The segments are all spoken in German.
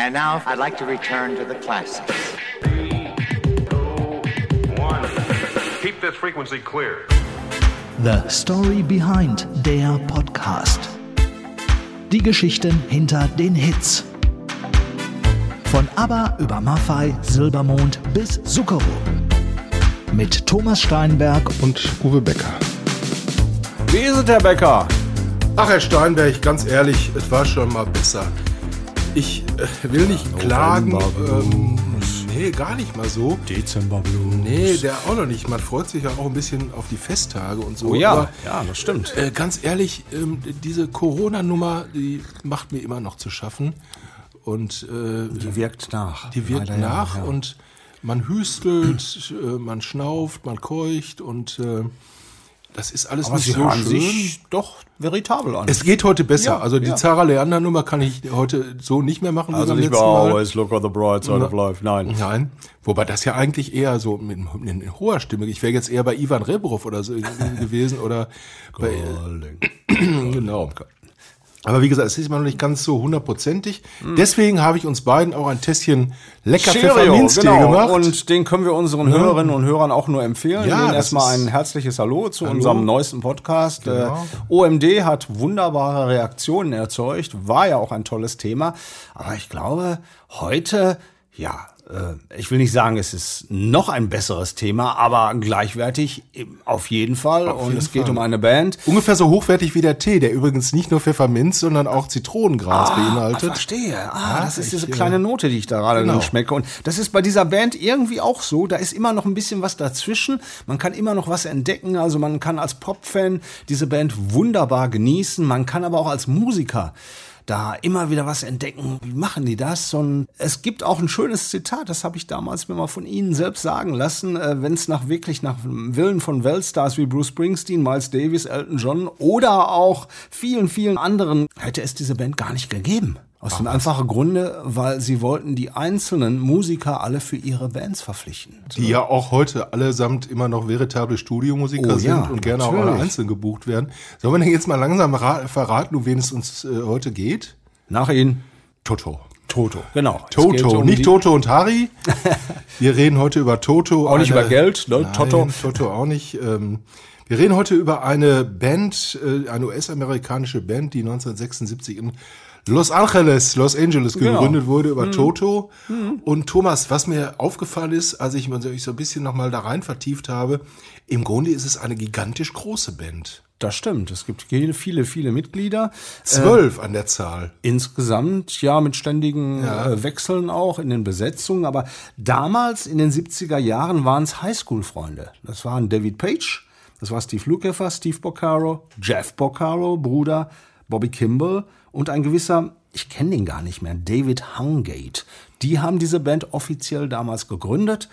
And now I'd like to return to the classics. Three, two, one. Keep this frequency clear. The Story Behind der Podcast. Die Geschichten hinter den Hits. Von ABBA über Maffei, Silbermond bis Zuckerro. Mit Thomas Steinberg und Uwe Becker. Wie ist es, Herr Becker? Ach, Herr Steinberg, ganz ehrlich, es war schon mal besser. Ich will nicht klagen. Ähm, nee, gar nicht mal so. Dezember Blues. Nee, der auch noch nicht. Man freut sich ja auch ein bisschen auf die Festtage und so. Oh ja, Aber, ja, das stimmt. äh, ganz ehrlich, ähm, diese Corona-Nummer, die macht mir immer noch zu schaffen. Und äh, Die wirkt nach. die wirkt Leider ja, nach ja. und man hüstelt, äh, man schnauft, man keucht und äh, das ist alles Aber nicht sie so hören schön. sich doch veritabel an. Es geht heute besser. Ja, also die ja. Zara Leander Nummer kann ich heute so nicht mehr machen wie also nicht mehr always look on the bright side of life. Nein. Nein, wobei das ja eigentlich eher so mit, mit, mit hoher Stimme. Ich wäre jetzt eher bei Ivan Rebrov oder so gewesen oder bei, genau. Aber wie gesagt, es ist immer noch nicht ganz so hundertprozentig. Deswegen habe ich uns beiden auch ein Tässchen lecker Cheerio, Pfefferminztee genau. gemacht. Und den können wir unseren Hörerinnen und Hörern auch nur empfehlen. Ja, erstmal ein herzliches Hallo zu Hallo. unserem neuesten Podcast. Genau. Äh, OMD hat wunderbare Reaktionen erzeugt, war ja auch ein tolles Thema. Aber ich glaube, heute, ja, ich will nicht sagen, es ist noch ein besseres Thema, aber gleichwertig auf jeden Fall. und jeden es geht Fall. um eine Band. Ungefähr so hochwertig wie der Tee, der übrigens nicht nur Pfefferminz, sondern auch Zitronengras Ah, beinhaltet. verstehe. Ah, Ja, das ist ich, diese äh, kleine Note, die ich da gerade genau. schmecke. Und das ist bei dieser Band irgendwie auch so. Da ist immer noch ein bisschen was dazwischen. Man kann immer noch was entdecken. Also man kann als Popfan diese Band wunderbar genießen. Man kann aber auch als Musiker da immer wieder was entdecken. Wie machen die das? Und es gibt auch ein schönes Zitat, das habe ich damals mir mal von Ihnen selbst sagen lassen, äh, wenn es nach wirklich nach dem Willen von Weltstars wie Bruce Springsteen, Miles Davis, Elton John oder auch vielen, vielen anderen hätte es diese Band gar nicht gegeben. Aus dem einfachen Grunde, weil sie wollten die einzelnen Musiker alle für ihre Bands verpflichten. Die ja auch heute allesamt immer noch veritable Studiomusiker Oh ja, sind und gerne auch alle natürlich. einzeln gebucht werden. Sollen wir denn jetzt mal langsam ra- verraten, um wen es uns äh, heute geht? Nach ihnen Toto. Toto. Genau. Toto, um nicht Toto und Harry. Wir reden heute über Toto. Auch nicht über Geld, ne? Nein, Toto. Toto auch nicht. Ähm, wir reden heute über eine Band, äh, eine US-amerikanische Band, die 1976 in Los Angeles, Los Angeles Genau. gegründet wurde, Mhm. über Toto. Und Thomas, was mir aufgefallen ist, als ich mich so ein bisschen nochmal da rein vertieft habe, im Grunde ist es eine gigantisch große Band. Das stimmt. Es gibt viele, viele, viele Mitglieder. Zwölf an der Zahl. Insgesamt, ja, mit ständigen äh, Wechseln auch in den Besetzungen. Aber damals in den 70er Jahren waren es Highschool-Freunde. Das waren David Page, das war Steve Lukather, Steve Boccaro, Jeff Boccaro, Bruder, Bobby Kimball und ein gewisser, ich kenne den gar nicht mehr, David Hungate. Die haben diese Band offiziell damals gegründet.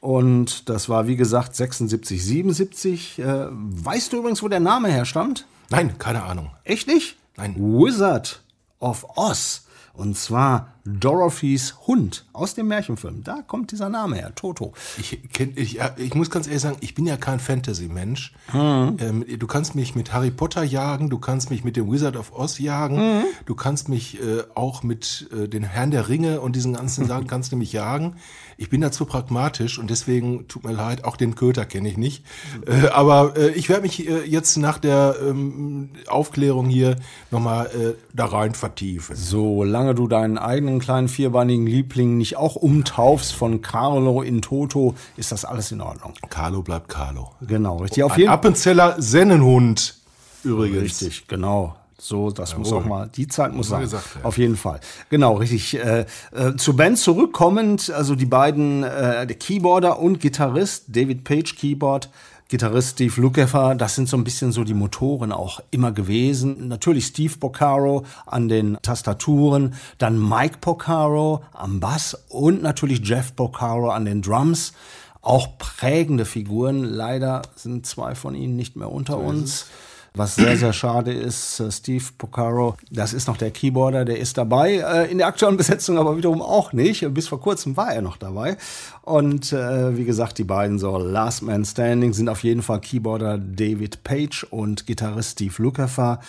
Und das war, wie gesagt, 76, 77. Äh, weißt du übrigens, wo der Name herstammt? Nein, keine Ahnung. Echt nicht? Nein. Wizard of Oz. Und zwar Dorothys Hund aus dem Märchenfilm. Da kommt dieser Name her, Toto. Ich, ich, ich muss ganz ehrlich sagen, ich bin ja kein Fantasy-Mensch. Hm. Ähm, du kannst mich mit Harry Potter jagen, du kannst mich mit dem Wizard of Oz jagen, Hm. du kannst mich äh, auch mit äh, den Herrn der Ringe und diesen ganzen Sachen kannst du mich jagen. Ich bin dazu pragmatisch und deswegen tut mir leid, auch den Köter kenne ich nicht. Äh, aber äh, ich werde mich äh, jetzt nach der ähm, Aufklärung hier nochmal äh, da rein vertiefen. Solange du deinen eigenen kleinen vierbeinigen Liebling nicht auch umtaufst von Carlo in Toto, ist das alles in Ordnung. Carlo bleibt Carlo. Genau, richtig. Auf Ein jeden Appenzeller Sennenhund übrigens. Richtig, genau. So, das muss auch mal, die Zeit muss sein. gesagt, ja. Auf jeden Fall. Genau, richtig. Äh, äh, zur Band zurückkommend, also die beiden, äh, der Keyboarder und Gitarrist, David Page Keyboard, Gitarrist Steve Lukather, das sind so ein bisschen so die Motoren auch immer gewesen. Natürlich Steve Boccaro an den Tastaturen, dann Mike Boccaro am Bass und natürlich Jeff Boccaro an den Drums. Auch prägende Figuren. Leider sind zwei von ihnen nicht mehr unter uns. Was sehr, sehr schade ist, äh, Steve Poccaro, das ist noch der Keyboarder, der ist dabei. Äh, in der aktuellen Besetzung aber wiederum auch nicht. Bis vor kurzem war er noch dabei. Und äh, wie gesagt, die beiden so Last Man Standing sind auf jeden Fall Keyboarder David Page und Gitarrist Steve Lukather.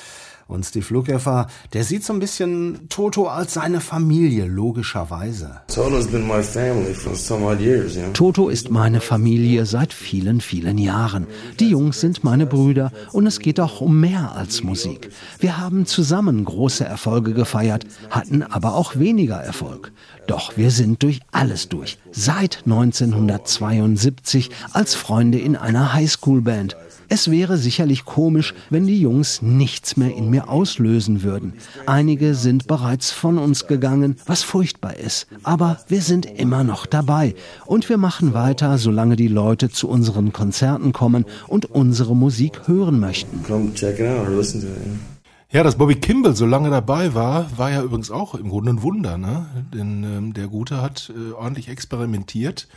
Und Steve Lukather, der sieht so ein bisschen Toto als seine Familie, logischerweise. Toto's been my family for some odd years, you know. Toto ist meine Familie seit vielen, vielen Jahren. Die Jungs sind meine Brüder und es geht auch um mehr als Musik. Wir haben zusammen große Erfolge gefeiert, hatten aber auch weniger Erfolg. Doch wir sind durch alles durch. Seit 1972 als Freunde in einer Highschool-Band. Es wäre sicherlich komisch, wenn die Jungs nichts mehr in mir auslösen würden. Einige sind bereits von uns gegangen, was furchtbar ist. Aber wir sind immer noch dabei. Und wir machen weiter, solange die Leute zu unseren Konzerten kommen und unsere Musik hören möchten. Come check it out listen to it. Ja, dass Bobby Kimball so lange dabei war, war ja übrigens auch im Grunde ein Wunder, ne? Denn ähm, der Gute hat äh, ordentlich experimentiert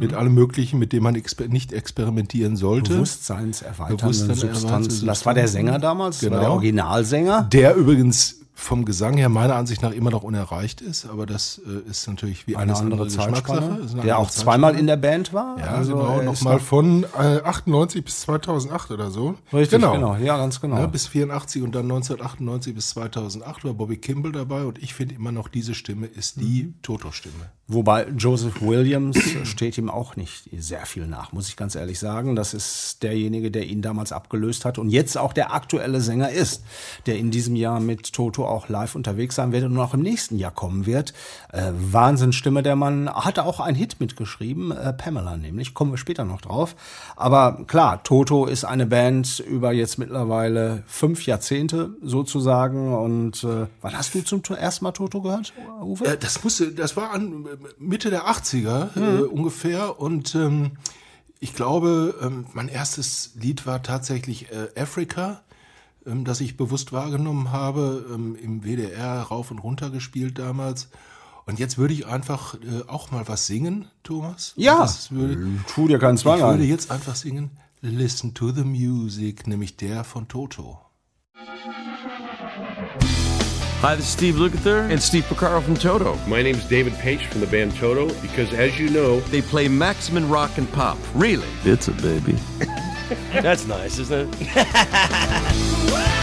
mit allem Möglichen, mit dem man exper nicht experimentieren sollte. Bewusstseinserweiternde Bewusstsein Substanzen. Das war der Sänger damals, war der Genau. Originalsänger. Der übrigens vom Gesang her meiner Ansicht nach immer noch unerreicht ist, aber das äh, ist natürlich wie Eine alles andere Geschmackssache. Zeitspanne, eine der andere auch zweimal in der Band war. Ja, Also genau, nochmal noch- von äh, 98 bis 2008 oder so. Richtig, genau. Ja, ganz genau. Ja, bis 84 und dann 1998 bis 2008 war Bobby Kimball dabei und ich finde immer noch, diese Stimme ist die Mhm. Toto-Stimme. Wobei Joseph Williams steht ihm auch nicht sehr viel nach, muss ich ganz ehrlich sagen. Das ist derjenige, der ihn damals abgelöst hat und jetzt auch der aktuelle Sänger ist, der in diesem Jahr mit Toto auch live unterwegs sein wird und auch im nächsten Jahr kommen wird. Äh, Wahnsinnsstimme, der Mann hatte auch einen Hit mitgeschrieben, äh, Pamela nämlich, kommen wir später noch drauf. Aber klar, Toto ist eine Band über jetzt mittlerweile fünf Jahrzehnte sozusagen. Und äh, wann hast du zum ersten Mal Toto gehört, Uwe? Äh, das musste, das war an äh, Mitte der 80er äh, Mhm. ungefähr und ähm, ich glaube, ähm, mein erstes Lied war tatsächlich äh, Africa, ähm, das ich bewusst wahrgenommen habe, ähm, im WDR rauf und runter gespielt damals. Und jetzt würde ich einfach äh, auch mal was singen, Thomas. Ja, Das würde, tu dir keinen Zwang ich würde jetzt einfach singen Listen to the Music, nämlich der von Toto. Hi, this is Steve Lukather and Steve Picaro from Toto. My name is David Page from the band Toto because, as you know, They play maximum rock and pop. Really? It's a baby. That's nice, isn't it?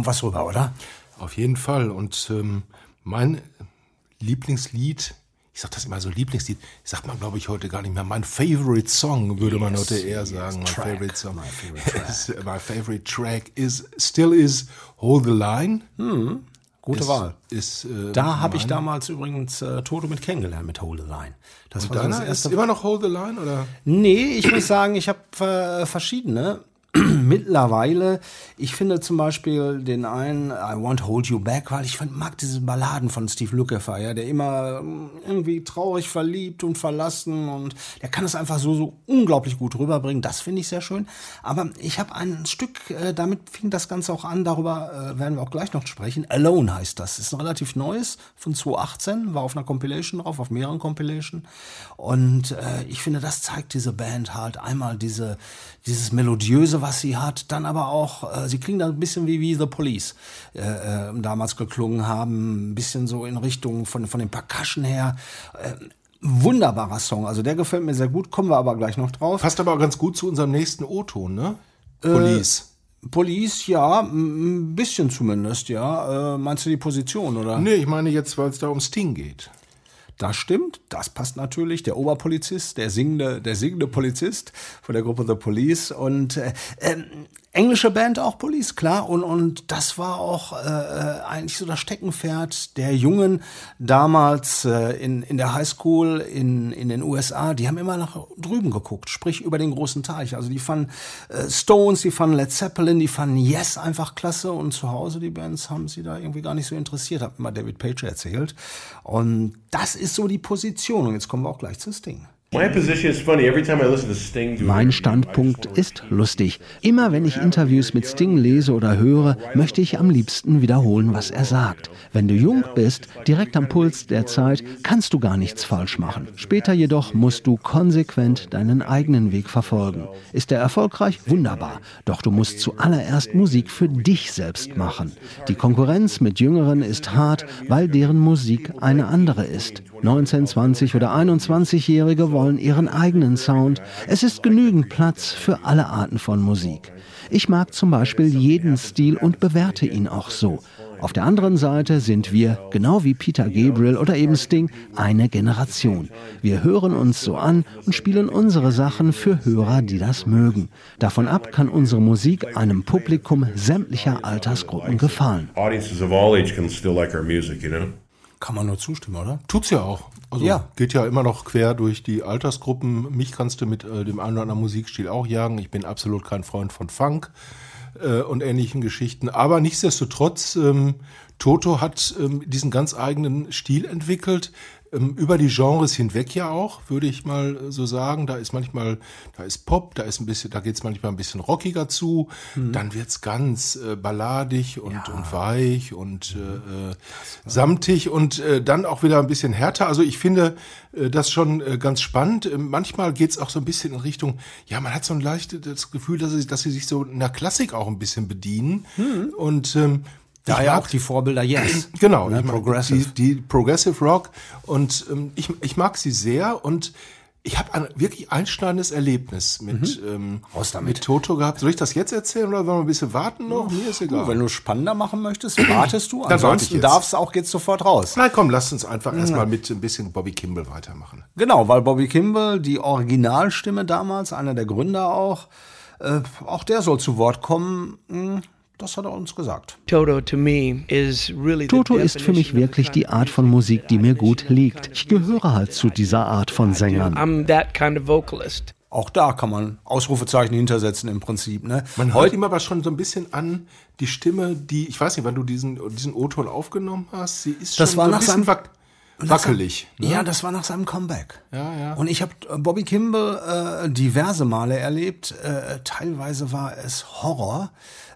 kommt was rüber, oder? Auf jeden Fall. Und ähm, mein Lieblingslied, ich sag das immer so Lieblingslied, sagt man glaube ich heute gar nicht mehr. Mein Favorite Song würde man heute eher sagen. My track. favorite song. My favorite track. Is- My favorite track is still is Hold the Line. Gute ist, Wahl. Ist, äh, Da habe ich damals übrigens äh, Toto mit kennengelernt mit Hold the Line. Das Und war das ist erste. immer noch Hold the Line oder? Nee, ich muss sagen, ich habe äh, verschiedene. mittlerweile, ich finde zum Beispiel den einen I Won't Hold You Back, weil ich find, mag diese Balladen von Steve Lukather, ja, der immer ähm, irgendwie traurig, verliebt und verlassen und der kann es einfach so, so unglaublich gut rüberbringen. Das finde ich sehr schön. Aber ich habe ein Stück, äh, damit fing das Ganze auch an, darüber äh, werden wir auch gleich noch sprechen. Alone heißt das. Ist ein relativ neues von 2018, war auf einer Compilation drauf, auf mehreren Compilation. Und äh, ich finde, das zeigt diese Band halt einmal diese, dieses Melodiöse, was sie hat, dann aber auch, äh, sie klingen da ein bisschen wie, wie The Police äh, äh, damals geklungen haben, ein bisschen so in Richtung von, von den Percussion her. Äh, wunderbarer Song, also der gefällt mir sehr gut, kommen wir aber gleich noch drauf. Passt aber auch ganz gut zu unserem nächsten O-Ton, ne? Police. Äh, Police, ja, ein bisschen zumindest, ja. Äh, meinst du die Position, oder? Nee, ich meine jetzt, weil es da um Sting geht. Das stimmt, das passt natürlich. Der Oberpolizist, der singende, der singende Polizist von der Gruppe The Police und äh, äh, englische Band auch Police, klar. Und, und das war auch äh, äh, eigentlich so das Steckenpferd der Jungen damals äh, in, in der Highschool in, in den USA. Die haben immer nach drüben geguckt, sprich über den großen Teich. Also die fanden äh, Stones, die fanden Led Zeppelin, die fanden Yes einfach klasse. Und zu Hause die Bands haben sie da irgendwie gar nicht so interessiert, hat mir David Page erzählt. Und das ist so die Position. Und jetzt kommen wir auch gleich zu Sting. Mein Standpunkt ist lustig. Immer wenn ich Interviews mit Sting lese oder höre, möchte ich am liebsten wiederholen, was er sagt. Wenn du jung bist, direkt am Puls der Zeit, kannst du gar nichts falsch machen. Später jedoch musst du konsequent deinen eigenen Weg verfolgen. Ist er erfolgreich? Wunderbar. Doch du musst zuallererst Musik für dich selbst machen. Die Konkurrenz mit Jüngeren ist hart, weil deren Musik eine andere ist. 19, 20 oder 21-Jährige wollen ihren eigenen Sound. Es ist genügend Platz für alle Arten von Musik. Ich mag zum Beispiel jeden Stil und bewerte ihn auch so. Auf der anderen Seite sind wir, genau wie Peter Gabriel oder eben Sting, eine Generation. Wir hören uns so an und spielen unsere Sachen für Hörer, die das mögen. Davon ab kann unsere Musik einem Publikum sämtlicher Altersgruppen gefallen. Kann man nur zustimmen, oder? Tut's ja auch. Also Ja. geht ja immer noch quer durch die Altersgruppen. Mich kannst du mit äh, dem einen oder anderen Musikstil auch jagen. Ich bin absolut kein Freund von Funk äh, und ähnlichen Geschichten. Aber nichtsdestotrotz, ähm, Toto hat ähm, diesen ganz eigenen Stil entwickelt. Ähm, über die Genres hinweg ja auch, würde ich mal äh, so sagen. Da ist manchmal, da ist Pop, da ist ein bisschen, da geht's manchmal ein bisschen rockiger zu. Dann wird's ganz äh, balladig und, und weich und äh, äh, samtig und äh, dann auch wieder ein bisschen härter. Also ich finde äh, das schon ganz spannend. Äh, manchmal geht's auch so ein bisschen in Richtung, ja, man hat so ein leichtes Gefühl, dass sie, dass sie sich so in der Klassik auch ein bisschen bedienen. Und ähm, Da ich ja auch die Vorbilder Yes. Genau, Ne, Progressive. Die, die Progressive Rock und ähm, ich, ich mag sie sehr und ich habe ein wirklich einschneidendes Erlebnis mit, ähm, Mhm. Damit. mit Toto gehabt. Soll ich das jetzt erzählen oder wollen wir ein bisschen warten noch? Mir ist egal. Du, wenn du spannender machen möchtest, wartest du. Dann Ansonsten darfst auch jetzt sofort raus. Nein, komm, lass uns einfach erstmal mit ein bisschen Bobby Kimball weitermachen. Genau, weil Bobby Kimball, die Originalstimme damals, einer der Gründer auch, äh, auch der soll zu Wort kommen. Hm, Das hat er uns gesagt. Toto to me is really the Toto ist für mich wirklich die Art von Musik, die mir gut liegt. Ich gehöre halt zu dieser Art von Sängern. I'm that kind of vocalist. Auch da kann man Ausrufezeichen hintersetzen im Prinzip. Ne? Man hört ihm aber schon so ein bisschen an, die Stimme, die, ich weiß nicht, wann du diesen, diesen O-Ton aufgenommen hast, sie ist Das schon war so ein nach bisschen seinem- wack wackelig. Ne? Ja, das war nach seinem Comeback. Ja, ja. Und ich habe Bobby Kimball äh, diverse Male erlebt. Äh, teilweise war es Horror.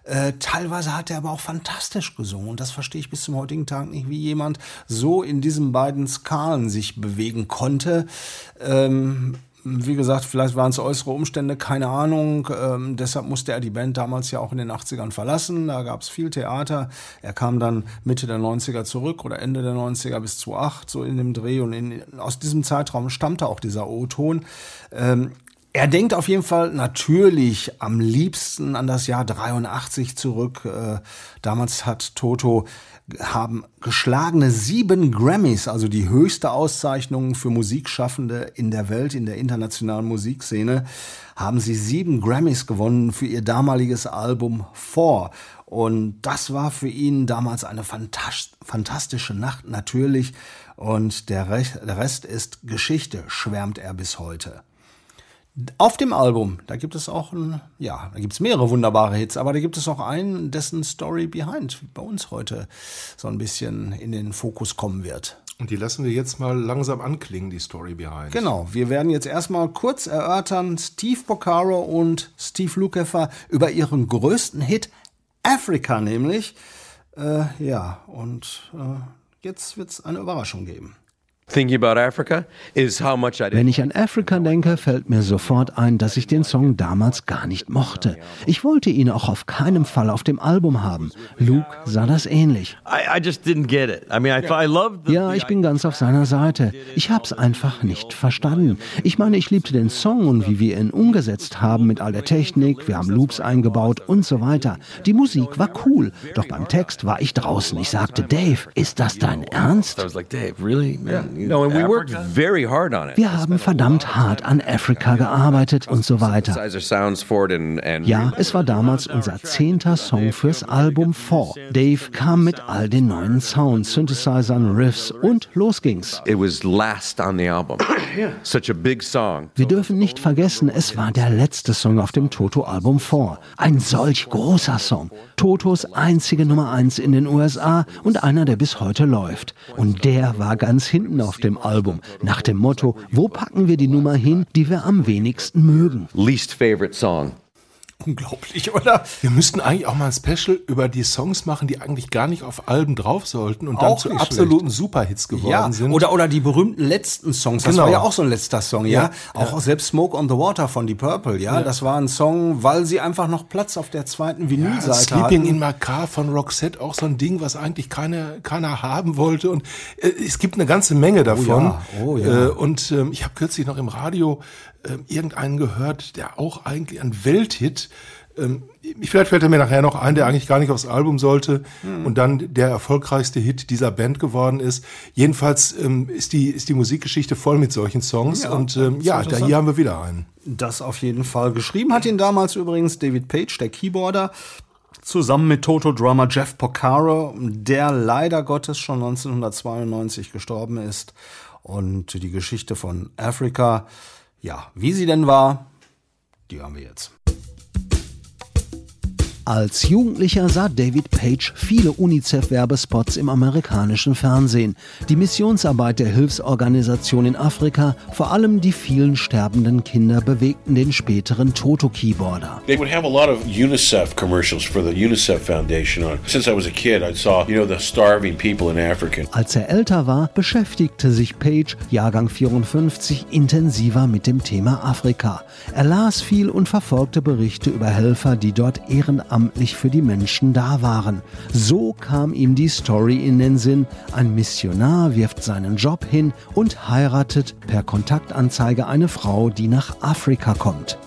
Äh, teilweise hat er aber auch fantastisch gesungen. Und das verstehe ich bis zum heutigen Tag nicht, wie jemand so in diesen beiden Skalen sich bewegen konnte. Ähm, wie gesagt, vielleicht waren es äußere Umstände, keine Ahnung. Ähm, deshalb musste er die Band damals ja auch in den 80ern verlassen. Da gab es viel Theater. Er kam dann Mitte der 90er zurück oder Ende der 90er bis 2008, so in dem Dreh. Und in, aus diesem Zeitraum stammte auch dieser O-Ton. Ähm, er denkt auf jeden Fall natürlich am liebsten an das Jahr 83 zurück. Äh, damals hat Toto haben geschlagene sieben Grammys, also die höchste Auszeichnung für Musikschaffende in der Welt, in der internationalen Musikszene, haben sie sieben Grammys gewonnen für ihr damaliges Album Four. Und das war für ihn damals eine fantas fantastische Nacht natürlich. Und der Rest ist Geschichte, schwärmt er bis heute. Auf dem Album, da gibt es auch ein, ja, da gibt es mehrere wunderbare Hits, aber da gibt es auch einen, dessen Story Behind bei uns heute so ein bisschen in den Fokus kommen wird. Und die lassen wir jetzt mal langsam anklingen, die Story Behind. Genau, wir werden jetzt erstmal kurz erörtern, Steve Porcaro und Steve Lukather über ihren größten Hit, Africa nämlich. Äh, ja, und äh, jetzt wird es eine Überraschung geben. Thinking about Africa is how much I Wenn ich an Afrika denke, fällt mir sofort ein, dass ich den Song damals gar nicht mochte. Ich wollte ihn auch auf keinen Fall auf dem Album haben. Luke sah das ähnlich. I, I just didn't get it. I mean, I, I loved the, Ja, ich bin ganz auf seiner Seite. Ich hab's einfach nicht verstanden. Ich meine, ich liebte den Song und wie wir ihn umgesetzt haben mit all der Technik, wir haben Loops eingebaut und so weiter. Die Musik war cool, doch beim Text war ich draußen. Ich sagte, Dave, ist das dein Ernst? Wir haben verdammt hart an Afrika gearbeitet und so weiter. Synthesizer sounds for it and, and Ja, es war damals unser zehnter Song fürs Album 4. Dave kam mit all den neuen Sounds, Synthesizern, Riffs und los ging's. it was last on the album. Such a big song. Wir dürfen nicht vergessen, es war der letzte Song auf dem Toto-Album 4. Ein solch großer Song. Totos einzige Nummer 1 in den USA und einer, der bis heute läuft. Und der war ganz hinten auf dem Album. Nach dem Motto, wo packen wir die Nummer hin, die wir am wenigsten mögen? Least favorite song. Unglaublich, oder? Wir müssten eigentlich auch mal ein Special über die Songs machen, die eigentlich gar nicht auf Alben drauf sollten und dann Auch zu nicht absoluten Superhits geworden Ja, sind. oder, oder die berühmten letzten Songs. Das Genau. war ja auch so ein letzter Song, ja. Ja, Auch selbst Smoke on the Water von Deep Purple, ja. Das war ein Song, weil sie einfach noch Platz auf der zweiten Vinylseite Sleeping hatten. in My Car von Roxette, auch so ein Ding, was eigentlich keine, keiner haben wollte. Und äh, es gibt eine ganze Menge davon. ja, oh ja. Äh, und ähm, ich habe kürzlich noch im Radio äh, irgendeinen gehört, der auch eigentlich ein Welthit. Ähm, vielleicht fällt er mir nachher noch ein, der eigentlich gar nicht aufs Album sollte Hm. und dann der erfolgreichste Hit dieser Band geworden ist. Jedenfalls ähm, ist die ist die Musikgeschichte voll mit solchen Songs Ja, und ähm, ja, da hier haben wir wieder einen. Das auf jeden Fall. Geschrieben hat ihn damals übrigens David Page, der Keyboarder, zusammen mit Toto-Drummer Jeff Porcaro, der leider Gottes schon 1992 gestorben ist. Und die Geschichte von Afrika, ja, wie sie denn war, die hören wir jetzt. Als Jugendlicher sah David Page viele UNICEF-Werbespots im amerikanischen Fernsehen. Die Missionsarbeit der Hilfsorganisation in Afrika, vor allem die vielen sterbenden Kinder, bewegten den späteren Toto-Keyboarder. They would have a lot of UNICEF commercials for the UNICEF Foundation on. Since I was a kid, I saw, you know, the starving people in Africa. Als er älter war, beschäftigte sich Page, Jahrgang 54, intensiver mit dem Thema Afrika. Er las viel und verfolgte Berichte über Helfer, die dort ehrenamtlich für die Menschen da waren. So kam ihm die Story in den Sinn. Ein Missionar wirft seinen Job hin und heiratet per Kontaktanzeige eine Frau, die nach Afrika kommt.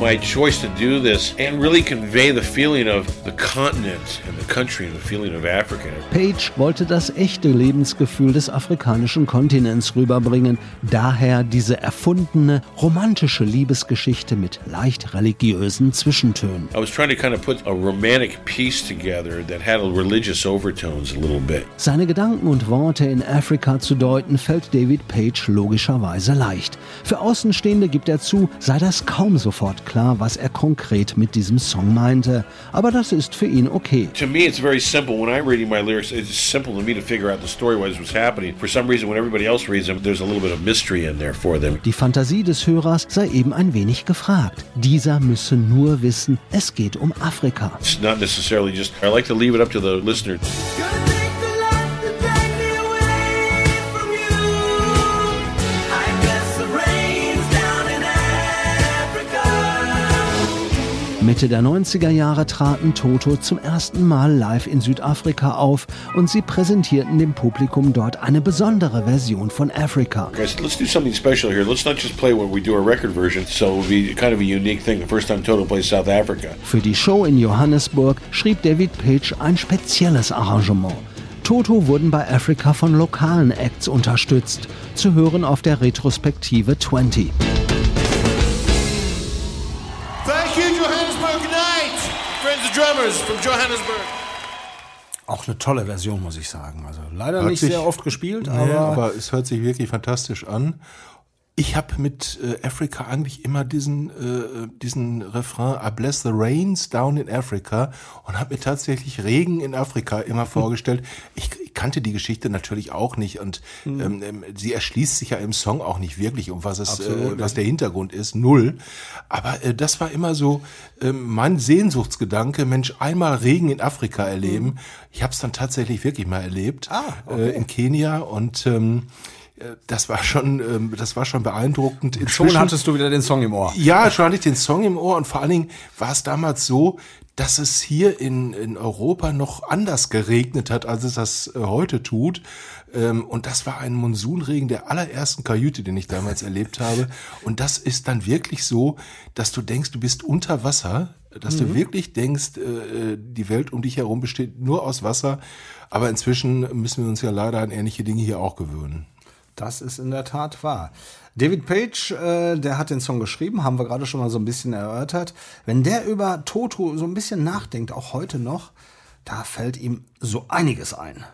My choice to do this and really convey the feeling of the continent and the country and the feeling of Africa. Page wollte das echte Lebensgefühl des afrikanischen Kontinents rüberbringen, daher diese erfundene, romantische Liebesgeschichte mit leicht religiösen Zwischentönen. I was trying to kind of put a romantic piece together that had religious overtones a little bit. Seine Gedanken und Worte in Afrika zu deuten, fällt David Page logischerweise leicht. Für Außenstehende gibt er zu, sei das kaum sofort klar, was er konkret mit diesem Song meinte. Aber das ist für ihn okay. To me, it's very simple. When I'm reading my lyrics, it's simple to me to figure out the story, what was happening. For some reason, when everybody else reads them, there's a little bit of mystery in there for them. Die Fantasie des Hörers sei eben ein wenig gefragt. Dieser müsse nur wissen, es geht um Afrika. It's not necessarily just, I like to leave it up to the listener. Mitte der 90er Jahre traten Toto zum ersten Mal live in Südafrika auf und sie präsentierten dem Publikum dort eine besondere Version von Africa. Guys, let's do something special here. Let's not just play when we do our record version. So it would be kind of a unique thing. The first time Toto plays South Africa. Für die Show in Johannesburg schrieb David Page ein spezielles Arrangement. Toto wurden bei Africa von lokalen Acts unterstützt, zu hören auf der Retrospektive 20. drummers from Johannesburg. Auch eine tolle Version, muss ich sagen. Also leider Hört nicht sich- sehr oft gespielt, Nee, aber, aber es hört sich wirklich fantastisch an. Ich habe mit äh, Africa eigentlich immer diesen, äh, diesen Refrain I bless the rains down in Africa und habe mir tatsächlich Regen in Afrika immer vorgestellt. Ich, ich kannte die Geschichte natürlich auch nicht und ähm, ähm, sie erschließt sich ja im Song auch nicht wirklich, um was es, äh, was der Hintergrund ist, null. Aber äh, das war immer so ähm, mein Sehnsuchtsgedanke, Mensch, einmal Regen in Afrika erleben. Ich habe es dann tatsächlich wirklich mal erlebt äh, in Kenia und ähm, äh, das war schon, ähm, das war schon beeindruckend. schon Inzwischen- hattest du wieder den Song im Ohr. ja, schon hatte ich den Song im Ohr und vor allen Dingen war es damals so, dass es hier in, in Europa noch anders geregnet hat, als es das äh, heute tut. Ähm, und das war ein Monsunregen der allerersten Kajüte, den ich damals erlebt habe. Und das ist dann wirklich so, dass du denkst, du bist unter Wasser, dass du wirklich denkst, äh, die Welt um dich herum besteht nur aus Wasser. Aber inzwischen müssen wir uns ja leider an ähnliche Dinge hier auch gewöhnen. Das ist in der Tat wahr. David Page, äh, der hat den Song geschrieben, haben wir gerade schon mal so ein bisschen erörtert. Wenn der über Toto so ein bisschen nachdenkt, auch heute noch, da fällt ihm so einiges ein.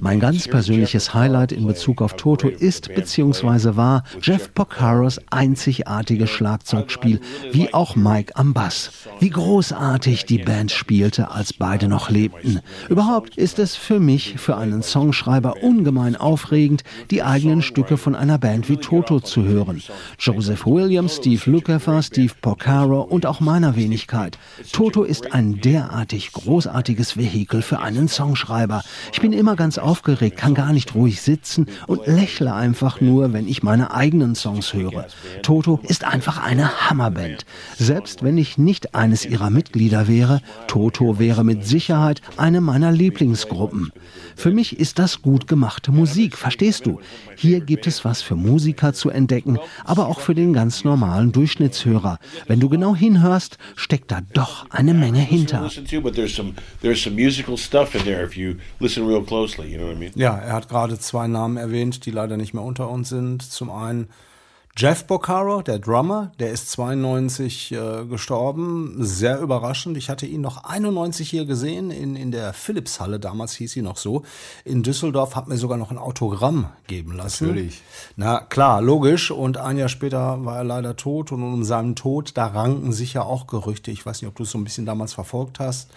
Mein ganz persönliches Highlight in Bezug auf Toto ist bzw. war Jeff Porcaros einzigartiges Schlagzeugspiel, wie auch Mike am Bass. Wie großartig die Band spielte, als beide noch lebten. Überhaupt ist es für mich, für einen Songschreiber, ungemein aufregend, die eigenen Stücke von einer Band wie Toto zu hören. Joseph Williams, Steve Lukather, Steve Porcaro und auch meiner Wenigkeit. Toto ist ein derartig großartiges Vehikel für einen Songschreiber. Ich bin immer ganz aufgeregt, kann gar nicht ruhig sitzen und lächle einfach nur, wenn ich meine eigenen Songs höre. Toto ist einfach eine Hammerband. Selbst wenn ich nicht eines ihrer Mitglieder wäre, Toto wäre mit Sicherheit eine meiner Lieblingsgruppen. Für mich ist das gut gemachte Musik, verstehst du? Hier gibt es was für Musiker zu entdecken, aber auch für den ganz normalen Durchschnittshörer. Wenn du genau hinhörst, steckt da doch eine Menge hinter. In there if you listen real closely. You know what I mean? Ja, er hat gerade zwei Namen erwähnt, die leider nicht mehr unter uns sind. Zum einen Jeff Porcaro, der Drummer, der ist 92 äh, gestorben. Sehr überraschend. Ich hatte ihn noch 91 hier gesehen in, in der Philips-Halle, damals hieß sie noch so. In Düsseldorf hat mir sogar noch ein Autogramm geben lassen. Natürlich. Na klar, logisch. Und ein Jahr später war er leider tot. Und um seinen Tod, da ranken sich ja auch Gerüchte. Ich weiß nicht, ob du es so ein bisschen damals verfolgt hast.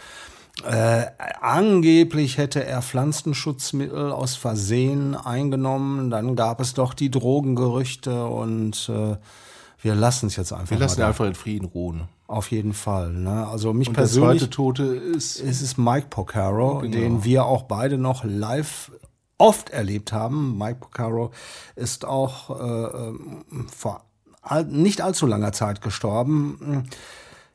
Äh, angeblich hätte er Pflanzenschutzmittel aus Versehen eingenommen. Dann gab es doch die Drogengerüchte und äh, wir lassen es jetzt einfach Wir lassen da. einfach in Frieden ruhen. Auf jeden Fall. Ne? Also mich Und der persönlich zweite Tote ist ist es Mike Porcaro, Genau. den wir auch beide noch live oft erlebt haben. Mike Porcaro ist auch äh, ähm, vor all, nicht allzu langer Zeit gestorben.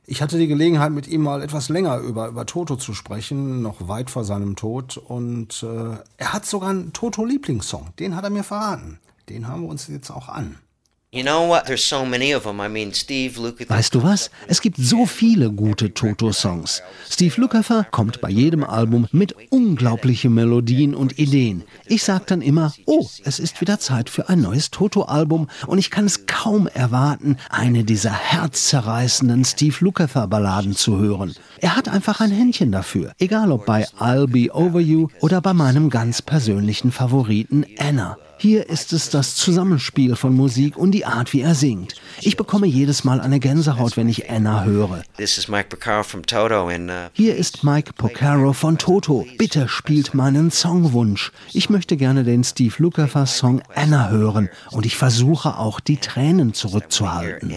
Ich hatte die Gelegenheit, mit ihm mal etwas länger über, über Toto zu sprechen, noch weit vor seinem Tod. Und äh, er hat sogar einen Toto-Lieblingssong. Den hat er mir verraten. Den haben wir uns jetzt auch an. Weißt du was? Es gibt so viele gute Toto-Songs. Steve Lukather kommt bei jedem Album mit unglaublichen Melodien und Ideen. Ich sag dann immer, oh, es ist wieder Zeit für ein neues Toto-Album und ich kann es kaum erwarten, eine dieser herzzerreißenden Steve Lukather-Balladen zu hören. Er hat einfach ein Händchen dafür, egal ob bei I'll Be Over You oder bei meinem ganz persönlichen Favoriten Anna. Hier ist es das Zusammenspiel von Musik und die Art, wie er singt. Ich bekomme jedes Mal eine Gänsehaut, wenn ich Anna höre. Uh, Hier ist Mike Porcaro von Toto. Bitte spielt meinen Songwunsch. Ich möchte gerne den Steve Lukather Song Anna hören und ich versuche auch die Tränen zurückzuhalten.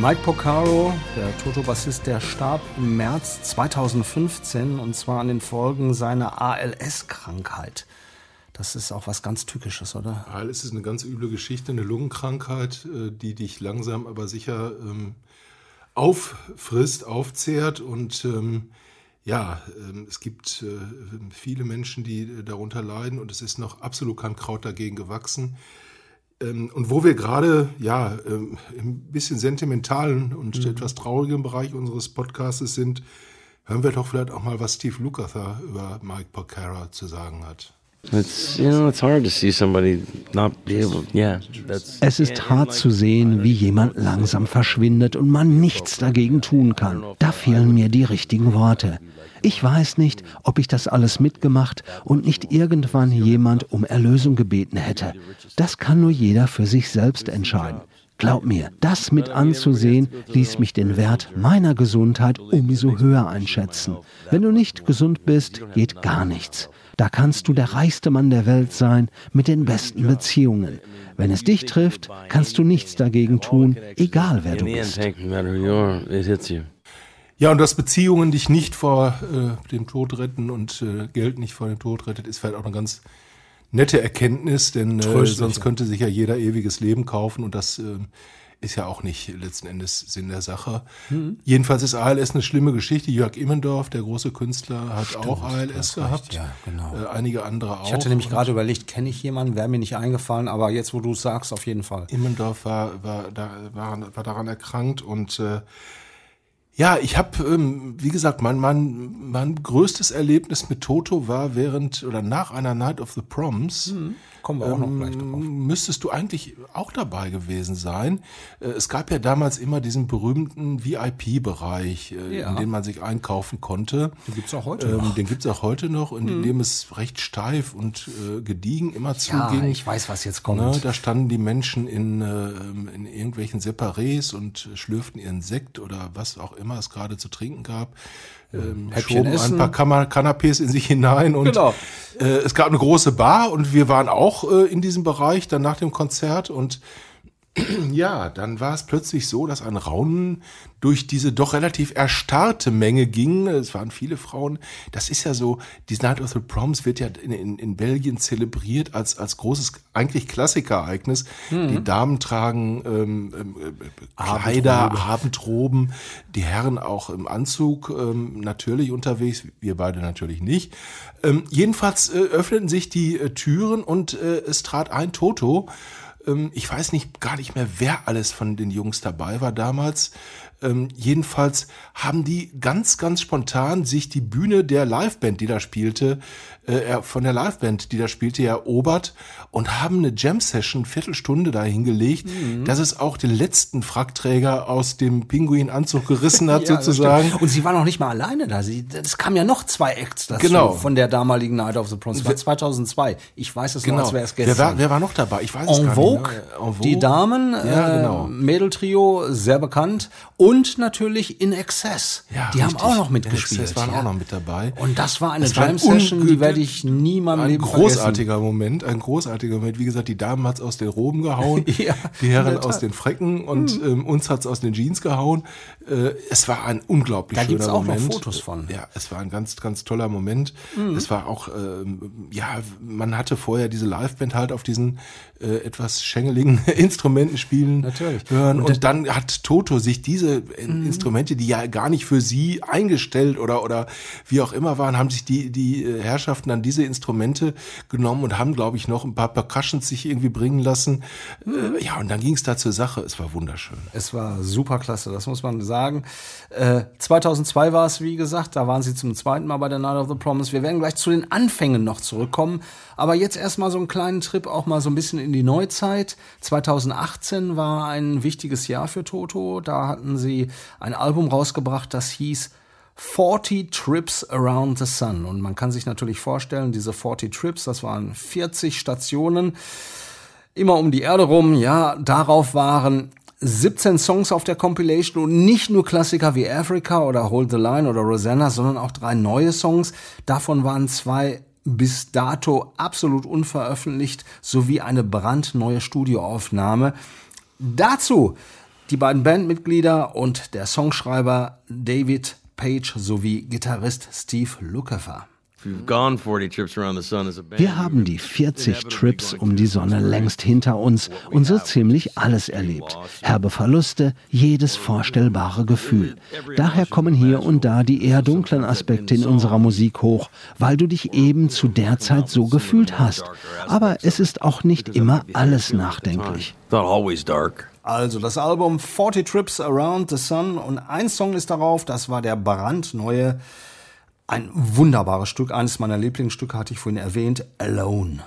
Mike Porcaro, der Toto-Bassist, der starb im März 2015 und zwar an den Folgen seiner ALS-Krankheit. Das ist auch was ganz Tückisches, oder? ALS ist eine ganz üble Geschichte, eine Lungenkrankheit, äh, die dich langsam aber sicher ähm, auffrisst, aufzehrt. Und ähm, ja, ähm, es gibt äh, viele Menschen, die äh, darunter leiden und es ist noch absolut kein Kraut dagegen gewachsen. Ähm, und wo wir gerade ja ähm, ein bisschen sentimentalen und mhm. etwas traurigen Bereich unseres Podcasts sind, hören wir doch vielleicht auch mal, was Steve Lukather über Mike Porcara zu sagen hat. Es ist hart zu sehen, wie jemand langsam verschwindet und man nichts dagegen tun kann. Da fehlen mir die richtigen Worte. Ich weiß nicht, ob ich das alles mitgemacht und nicht irgendwann jemand um Erlösung gebeten hätte. Das kann nur jeder für sich selbst entscheiden. Glaub mir, das mit anzusehen, ließ mich den Wert meiner Gesundheit umso höher einschätzen. Wenn du nicht gesund bist, geht gar nichts. Da kannst du der reichste Mann der Welt sein, mit den besten Beziehungen. Wenn es dich trifft, kannst du nichts dagegen tun, egal wer du bist. Ja, und dass Beziehungen dich nicht vor äh, dem Tod retten und äh, Geld nicht vor dem Tod rettet, ist vielleicht auch eine ganz nette Erkenntnis, denn äh, sonst könnte sich ja jeder ewiges Leben kaufen und das äh, ist ja auch nicht letzten Endes Sinn der Sache. Mhm. Jedenfalls ist ALS eine schlimme Geschichte. Jörg Immendorf, der große Künstler, hat Stimmt, auch ALS gehabt. Ja, genau. Äh, einige andere auch. Ich hatte nämlich gerade überlegt, kenne ich jemanden, wäre mir nicht eingefallen, aber jetzt, wo du es sagst, auf jeden Fall. Immendorf war, war, da, war, war daran erkrankt und äh, ja, ich habe, ähm, wie gesagt, mein, mein, mein größtes Erlebnis mit Toto war während oder nach einer Night of the Proms. Mhm. Kommen wir auch ähm, noch gleich drauf. Müsstest du eigentlich auch dabei gewesen sein. Äh, es gab ja damals immer diesen berühmten VIP-Bereich, äh, ja. in dem man sich einkaufen konnte. Den gibt's auch heute ähm, noch. Den gibt's auch heute noch, in mhm. dem es recht steif und äh, gediegen immer ja, zuging. ich weiß, was jetzt kommt. Ne, da standen die Menschen in, äh, in irgendwelchen Separés und schlürften ihren Sekt oder was auch immer es gerade zu trinken gab ähm, schoben essen. ein paar Kammer Canapés in sich hinein und genau. äh, es gab eine große Bar und wir waren auch äh, in diesem Bereich dann nach dem Konzert und ja, dann war es plötzlich so, dass ein Raunen durch diese doch relativ erstarrte Menge ging. Es waren viele Frauen. Das ist ja so, die Night of the Proms wird ja in, in, in Belgien zelebriert als, als großes, eigentlich Klassikereignis. Mhm. Die Damen tragen ähm, ähm, Kleider, Abendrobe. Abendroben, die Herren auch im Anzug ähm, natürlich unterwegs, wir beide natürlich nicht. Ähm, jedenfalls äh, öffneten sich die äh, Türen und äh, es trat ein Toto ich weiß nicht gar nicht mehr, wer alles von den Jungs dabei war damals. Ähm, jedenfalls haben die ganz, ganz spontan sich die Bühne der Liveband, die da spielte, äh, von der Liveband, die da spielte, erobert und haben eine Jam-Session, Viertelstunde da hingelegt, mhm. dass es auch den letzten Frackträger aus dem Pinguin-Anzug gerissen hat, ja, sozusagen. Und sie waren noch nicht mal alleine da. Sie, es kamen ja noch zwei Acts dazu genau. von der damaligen Night of the Proms. Das war 2002. Ich weiß es genau. noch, als wäre es gestern. Wer war, wer war noch dabei? Ich weiß es en gar Vogue, nicht. En Vogue, die Damen, ja, genau. äh, Mädeltrio, sehr bekannt. Und natürlich In Excess. Ja, die richtig. haben auch noch mitgespielt. In waren ja. auch noch mit dabei. Und das war eine Jam-Session, die werde ich niemandem Ein großartiger vergessen. Moment, ein großartiger Moment. Wie gesagt, die Damen hat's aus den Roben gehauen, ja, die Herren aus den Frecken und mhm. ähm, uns hat's aus den Jeans gehauen. Äh, es war ein unglaublich da schöner auch Moment. Noch Fotos von. Ja, es war ein ganz, ganz toller Moment. Mhm. Es war auch, ähm, ja, man hatte vorher diese Liveband halt auf diesen äh, etwas schengeligen Instrumenten spielen Natürlich. hören. Und, und dann hat Toto sich diese mhm. Instrumente, die ja gar nicht für sie eingestellt oder, oder wie auch immer waren, haben sich die, die äh, Herrschaften dann diese Instrumente genommen und haben, glaube ich, noch ein paar Percussions sich irgendwie bringen lassen. Mhm. Äh, ja, und dann ging es da zur Sache. Es war wunderschön. Es war super klasse, das muss man sagen. Äh, 2002 war es, wie gesagt, da waren sie zum zweiten Mal bei der Night of the Promise. Wir werden gleich zu den Anfängen noch zurückkommen. Aber jetzt erstmal so einen kleinen Trip auch mal so ein bisschen in die Neuzeit. 2018 war ein wichtiges Jahr für Toto. Da hatten sie ein Album rausgebracht, das hieß 40 Trips Around the Sun. Und man kann sich natürlich vorstellen, diese 40 Trips, das waren 40 Stationen, immer um die Erde rum. Ja, darauf waren 17 Songs auf der Compilation und nicht nur Klassiker wie Africa oder Hold the Line oder Rosanna, sondern auch drei neue Songs. Davon waren zwei bis dato absolut unveröffentlicht sowie eine brandneue Studioaufnahme. Dazu die beiden Bandmitglieder und der Songschreiber David Page sowie Gitarrist Steve Lukather. Wir haben die 40 Trips um die Sonne längst hinter uns und so ziemlich alles erlebt. Herbe Verluste, jedes vorstellbare Gefühl. Daher kommen hier und da die eher dunklen Aspekte in unserer Musik hoch, weil du dich eben zu der Zeit so gefühlt hast. Aber es ist auch nicht immer alles nachdenklich. Also das Album 40 Trips Around the Sun und ein Song ist darauf, das war der brandneue ein wunderbares Stück, eines meiner Lieblingsstücke hatte ich vorhin erwähnt, Alone.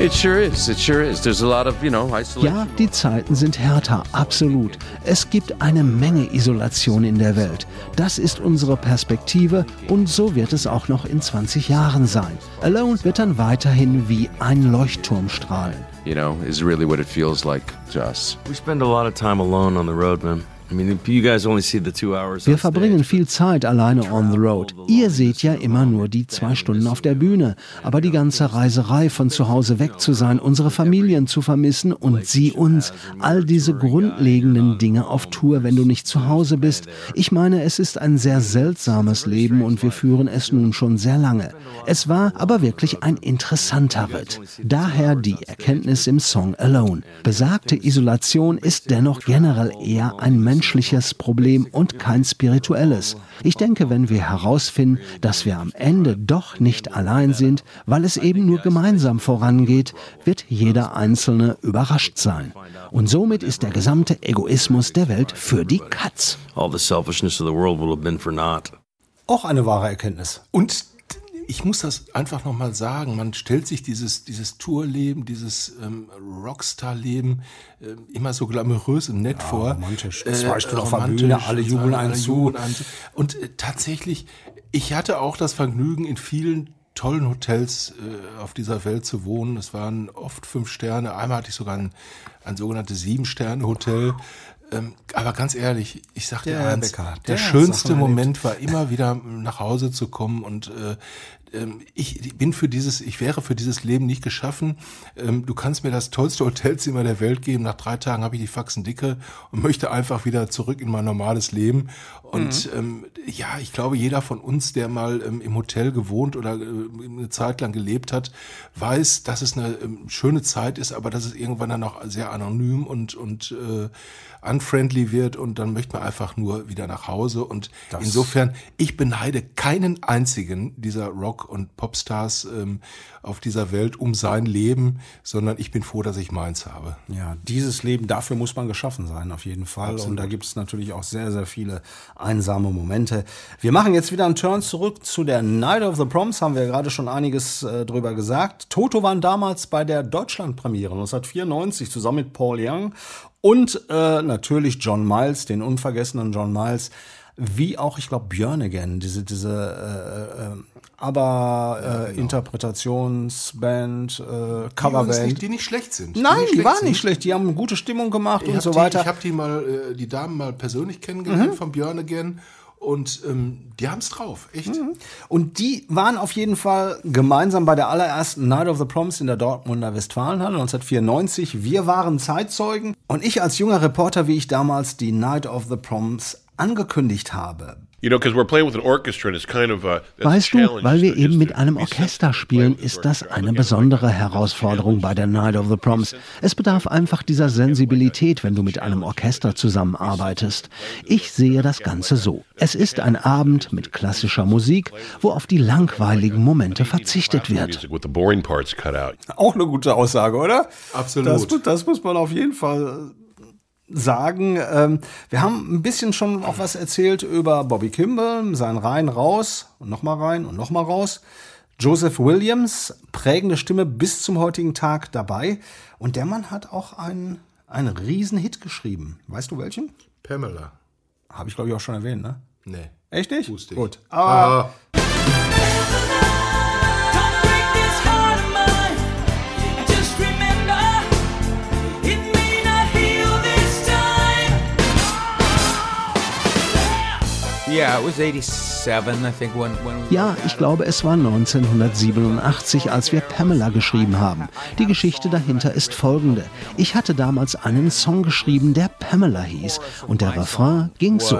It sure is. It sure is. There's a lot of, you know, isolation. Ja, die Zeiten sind härter, absolut. Es gibt eine Menge Isolation in der Welt. Das ist unsere Perspektive und so wird es auch noch in 20 Jahren sein. Alone wird dann weiterhin wie ein Leuchtturm strahlen. You know, is really what it feels like to us. We spend a lot of time alone on the road, man. Wir verbringen viel Zeit alleine on the road. Ihr seht ja immer nur die zwei Stunden auf der Bühne. Aber die ganze Reiserei von zu Hause weg zu sein, unsere Familien zu vermissen und sie uns, all diese grundlegenden Dinge auf Tour, wenn du nicht zu Hause bist. Ich meine, es ist ein sehr seltsames Leben und wir führen es nun schon sehr lange. Es war aber wirklich ein interessanter Ritt. Daher die Erkenntnis im Song Alone. Besagte Isolation ist dennoch generell eher ein Mensch menschliches Problem und kein spirituelles. Ich denke, wenn wir herausfinden, dass wir am Ende doch nicht allein sind, weil es eben nur gemeinsam vorangeht, wird jeder Einzelne überrascht sein. Und somit ist der gesamte Egoismus der Welt für die Katz. Auch eine wahre Erkenntnis. Und ich muss das einfach nochmal sagen, man stellt sich dieses, dieses Tourleben, dieses ähm, Rockstar-Leben äh, immer so glamourös und nett ja, vor. Romantisch. Äh, Zwei Stunden auf der Bühne, alle jubeln einen zu. Und äh, tatsächlich, ich hatte auch das Vergnügen, in vielen tollen Hotels äh, auf dieser Welt zu wohnen. Es waren oft fünf Sterne. Einmal hatte ich sogar ein, ein sogenanntes Sieben-Sterne-Hotel. Ähm, aber ganz ehrlich, ich sag dir eins, der, der schönste Moment war immer wieder nach Hause zu kommen und äh, ich bin für dieses, ich wäre für dieses Leben nicht geschaffen. Ähm, du kannst mir das tollste Hotelzimmer der Welt geben. Nach drei Tagen habe ich die Faxen dicke und möchte einfach wieder zurück in mein normales Leben. Und mhm. ähm, ja, ich glaube, jeder von uns, der mal ähm, im Hotel gewohnt oder äh, eine Zeit lang gelebt hat, weiß, dass es eine ähm, schöne Zeit ist, aber dass es irgendwann dann auch sehr anonym und und äh, unfriendly wird und dann möchte man einfach nur wieder nach Hause. Und das insofern, ich beneide keinen einzigen dieser Rock- und Popstars ähm, auf dieser Welt um sein Leben, sondern ich bin froh, dass ich meins habe. Ja, dieses Leben, dafür muss man geschaffen sein, auf jeden Fall. Absolut. Und da gibt es natürlich auch sehr, sehr viele einsame Momente. Wir machen jetzt wieder einen Turn zurück zu der Night of the Proms, haben wir gerade schon einiges äh, drüber gesagt. Toto waren damals bei der Deutschlandpremiere 1994 zusammen mit Paul Young und äh, natürlich John Miles, den unvergessenen John Miles, wie auch, ich glaube, Björn Again, diese, diese äh, äh, aber äh, ja, genau. Interpretationsband, äh, Coverband. Die, nicht, die nicht schlecht sind. Nein, die, die waren nicht schlecht. Die haben eine gute Stimmung gemacht ich und so weiter. ich habe die mal, äh, die Damen mal persönlich kennengelernt mhm. von Björn Again und ähm, die haben es drauf, echt. Mhm. Und die waren auf jeden Fall gemeinsam bei der allerersten Night of the Proms in der Dortmunder Westfalenhalle 1994. Wir waren Zeitzeugen und ich als junger Reporter, wie ich damals die Night of the Proms angekündigt habe. Weißt du, weil wir eben mit einem Orchester spielen, ist das eine besondere Herausforderung bei der Night of the Proms. Es bedarf einfach dieser Sensibilität, wenn du mit einem Orchester zusammenarbeitest. Ich sehe das Ganze so. Es ist ein Abend mit klassischer Musik, wo auf die langweiligen Momente verzichtet wird. Auch eine gute Aussage, oder? Absolut. Das, das muss man auf jeden Fall sagen. Ähm, wir haben ein bisschen schon auch was erzählt über Bobby Kimball, sein Rein raus und nochmal rein und nochmal raus. Joseph Williams, prägende Stimme bis zum heutigen Tag dabei. Und der Mann hat auch einen, einen Riesenhit geschrieben. Weißt du welchen? Pamela. Habe ich, glaube ich, auch schon erwähnt, ne? Nee. Echt nicht? Wusste ich. Gut. Aber ah. Ja, ich glaube, es war 1987, als wir Pamela geschrieben haben. Die Geschichte dahinter ist folgende. Ich hatte damals einen Song geschrieben, der Pamela hieß. Und der Refrain ging so.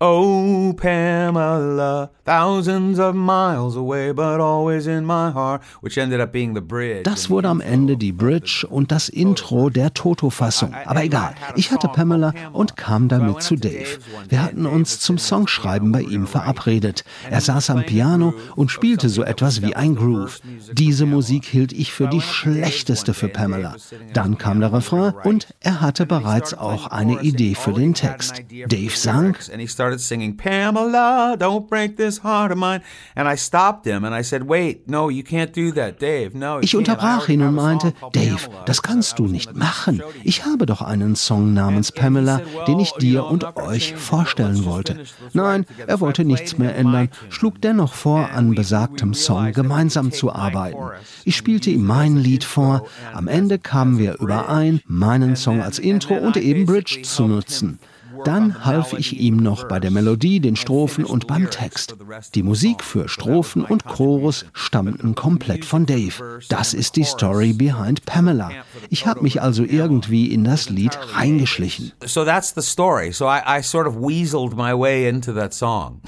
Oh, Pamela, thousands of miles away, but always in my heart, which ended up being the bridge. Das wurde am Ende die Bridge und das Intro der Toto-Fassung. Aber egal, ich hatte Pamela und kam damit zu Dave. Wir hatten uns zum Songschreiben bei ihm verabredet. Er saß am Piano und spielte so etwas wie ein Groove. Diese Musik hielt ich für die schlechteste für Pamela. Dann kam der Refrain und er hatte bereits auch eine Idee für den Text. Dave sang, started singing, Pamela, don't break this heart of mine. And I stopped him and I said, Wait, no, you can't do that, Dave. No, Ich unterbrach ihn und meinte, Dave, Pamela." das kannst du nicht machen. Ich habe doch einen Song namens Pamela, den ich dir und euch vorstellen wollte. Nein, er wollte nichts mehr ändern, schlug dennoch vor, an besagtem Song gemeinsam zu arbeiten. Ich spielte ihm mein Lied vor. Am Ende kamen wir überein, meinen Song als Intro und eben Bridge zu nutzen. Dann half ich ihm noch bei der Melodie, den Strophen und beim Text. Die Musik für Strophen und Chorus stammten komplett von Dave. Das ist die Story behind Pamela. Ich habe mich also irgendwie in das Lied reingeschlichen. So that's the story. So I, I sort of weaseled my way into that song.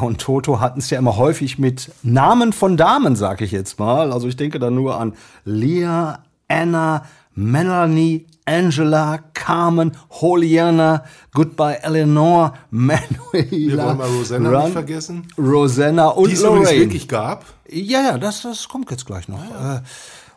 Und Toto hatten es ja immer häufig mit Namen von Damen, sag ich jetzt mal. Also ich denke da nur an Leah, Anna, Melanie, Angela, Carmen, Holiana, Goodbye Eleanor, Manuela. Wir wollen mal Rosanna Run, nicht vergessen. Rosanna und Die es übrigens Lorraine. wirklich gab. Ja, ja, das, das kommt jetzt gleich noch. Äh,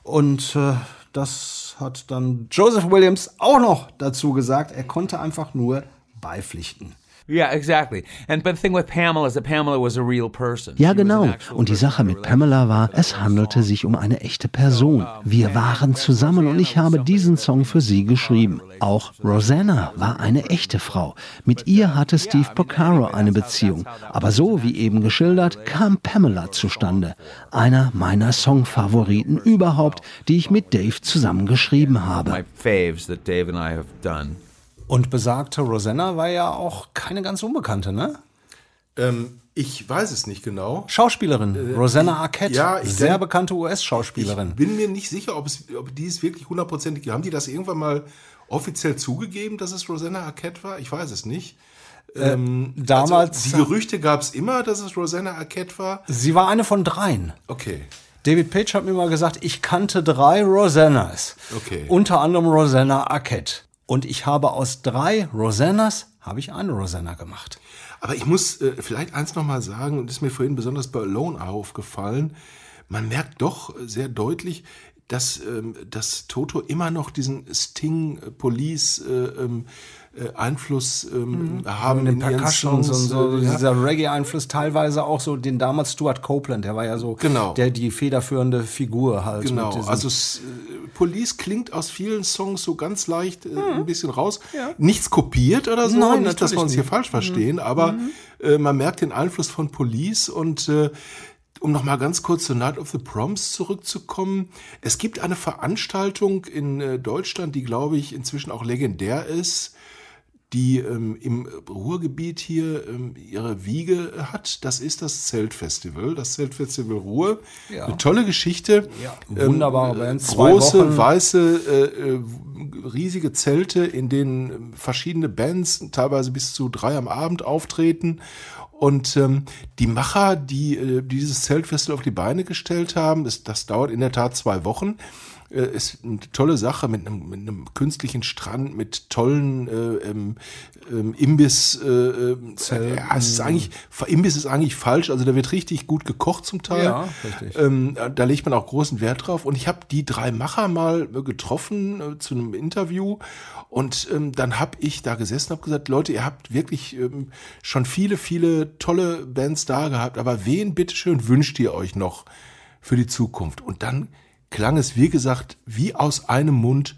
Und äh, das hat dann Joseph Williams auch noch dazu gesagt. Er konnte einfach nur beipflichten. Yeah, exactly. And but the thing with Pamela is that Pamela was a real person. Ja, genau. Und die Sache mit Pamela war, es handelte sich um eine echte Person. Wir waren zusammen und ich habe diesen Song für sie geschrieben. Auch Rosanna war eine echte Frau. Mit ihr hatte Steve Porcaro eine Beziehung. Aber so wie eben geschildert, kam Pamela zustande. Einer meiner Songfavoriten überhaupt, die ich mit Dave zusammen geschrieben habe. my faves that Dave and I have done. Und besagte Rosanna war ja auch keine ganz Unbekannte, ne? Ähm, ich weiß es nicht genau. Schauspielerin, Rosanna Arquette, ja, ich sehr denk- bekannte US-Schauspielerin. Ich bin mir nicht sicher, ob, es, ob die es wirklich hundertprozentig. Haben die das irgendwann mal offiziell zugegeben, dass es Rosanna Arquette war? Ich weiß es nicht. Ähm, damals- Also, die Gerüchte gab es immer, dass es Rosanna Arquette war. Sie war eine von dreien. Okay. David Page hat mir mal gesagt, ich kannte drei Rosannas. Okay. Unter anderem Rosanna Arquette. Und ich habe aus drei Rosannas, habe ich eine Rosanna gemacht. Aber ich muss äh, vielleicht eins noch mal sagen, und das ist mir vorhin besonders bei Alone aufgefallen, man merkt doch sehr deutlich, dass, ähm, dass Toto immer noch diesen Sting-Police äh, ähm, äh, Einfluss ähm, haben Mit den Percussions und so, äh, ja. dieser Reggae-Einfluss, teilweise auch so den damals Stuart Copeland, der war ja so Genau. der die federführende Figur halt. Genau, also äh, Police klingt aus vielen Songs so ganz leicht äh, ein bisschen raus. Ja. Nichts kopiert oder so, Nein, nicht, dass wir uns hier nicht. falsch verstehen, Mhm. aber Mhm. äh, man merkt den Einfluss von Police und äh, um noch mal ganz kurz zur Night of the Proms zurückzukommen. Es gibt eine Veranstaltung in äh, Deutschland, die, glaube ich, inzwischen auch legendär ist, die ähm, im Ruhrgebiet hier ähm, ihre Wiege hat. Das ist das Zeltfestival, das Zeltfestival Ruhr. Ja. Eine tolle Geschichte. Ja, wunderbare Ähm, Band, zwei Große, Wochen. weiße, äh, äh, riesige Zelte, in denen ähm, verschiedene Bands, teilweise bis zu drei am Abend auftreten. Und ähm, die Macher, die, äh, die dieses Zeltfestival auf die Beine gestellt haben, das, das dauert in der Tat zwei Wochen. Äh, ist eine tolle Sache mit einem, mit einem künstlichen Strand, mit tollen äh, ähm, ähm, Imbiss. Äh, äh, ja, es ist eigentlich, Imbiss ist eigentlich falsch. Also da wird richtig gut gekocht zum Teil. Ja, richtig. Ähm, da legt man auch großen Wert drauf. Und ich habe die drei Macher mal getroffen äh, zu einem Interview. Und ähm, dann habe ich da gesessen und habe gesagt, Leute, ihr habt wirklich ähm, schon viele, viele tolle Bands da gehabt. Aber wen bitteschön wünscht ihr euch noch für die Zukunft? Und dann klang es, wie gesagt, wie aus einem Mund,